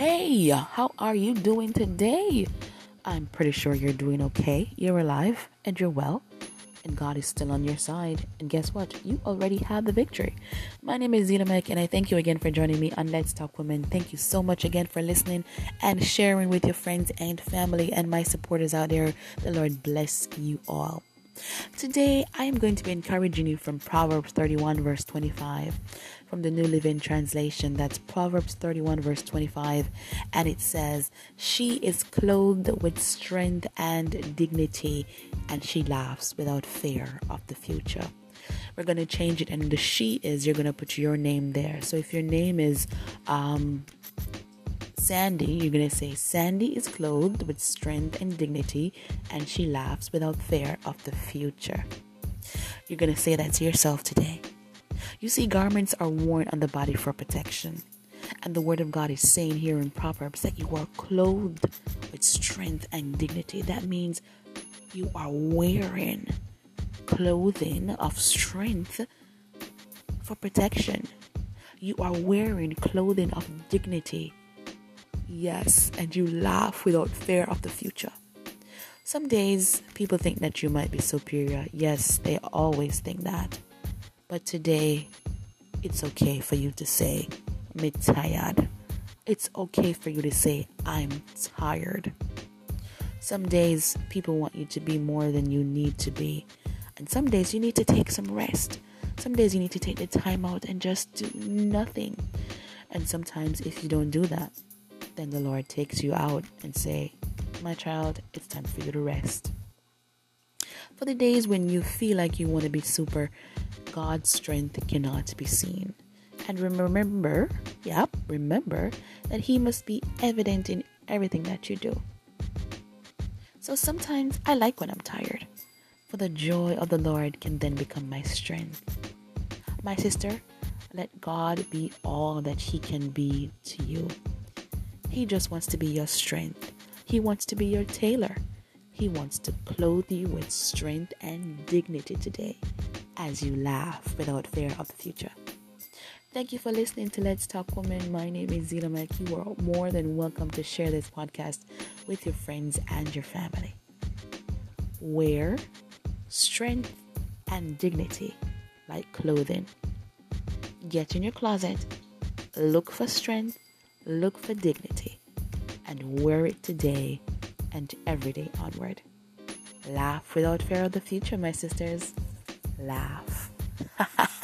Hey, how are you doing today? I'm pretty sure you're doing okay. You're alive and you're well, and God is still on your side. And guess what? You already have the victory. My name is Zeela Mac, and I thank you again for joining me on Let's Talk Women. Thank you so much again for listening and sharing with your friends and family and my supporters out there. The Lord bless you all. Today, I am going to be encouraging you from Proverbs 31, verse 25, from the New Living Translation. That's Proverbs 31, verse 25, and it says, She is clothed with strength and dignity, and she laughs without fear of the future. We're going to change it, and the she is, you're going to put your name there. So if your name is, um, Sandy, you're to say, Sandy is clothed with strength and dignity, and she laughs without fear of the future. You're to say that to yourself today. You see, garments are worn on the body for protection. And the Word of God is saying here in Proverbs that you are clothed with strength and dignity. That means you are wearing clothing of strength for protection. You are wearing clothing of dignity Yes, and you laugh without fear of the future. Some days people think that you might be superior. Yes, they always think that. But today, it's okay for you to say, I'm tired. It's okay for you to say, I'm tired. Some days people want you to be more than you need to be. And some days you need to take some rest. Some days you need to take the time out and just do nothing. And sometimes if you don't do that, then the Lord takes you out and say, "My child, it's time for you to rest." For the days when you feel like you want to be super, God's strength cannot be seen. And remember, yep, remember that He must be evident in everything that you do. So sometimes I like when I'm tired, for the joy of the Lord can then become my strength. My sister, let God be all that He can be to you. He just wants to be your strength. He wants to be your tailor. He wants to clothe you with strength and dignity today as you laugh without fear of the future. Thank you for listening to Let's Talk Women. My name is Zeela Mac. You are more than welcome to share this podcast with your friends and your family. Wear strength and dignity like clothing. Get in your closet, look for strength look for dignity, and wear it today and every day onward. Laugh without fear of the future, my sisters. Laugh.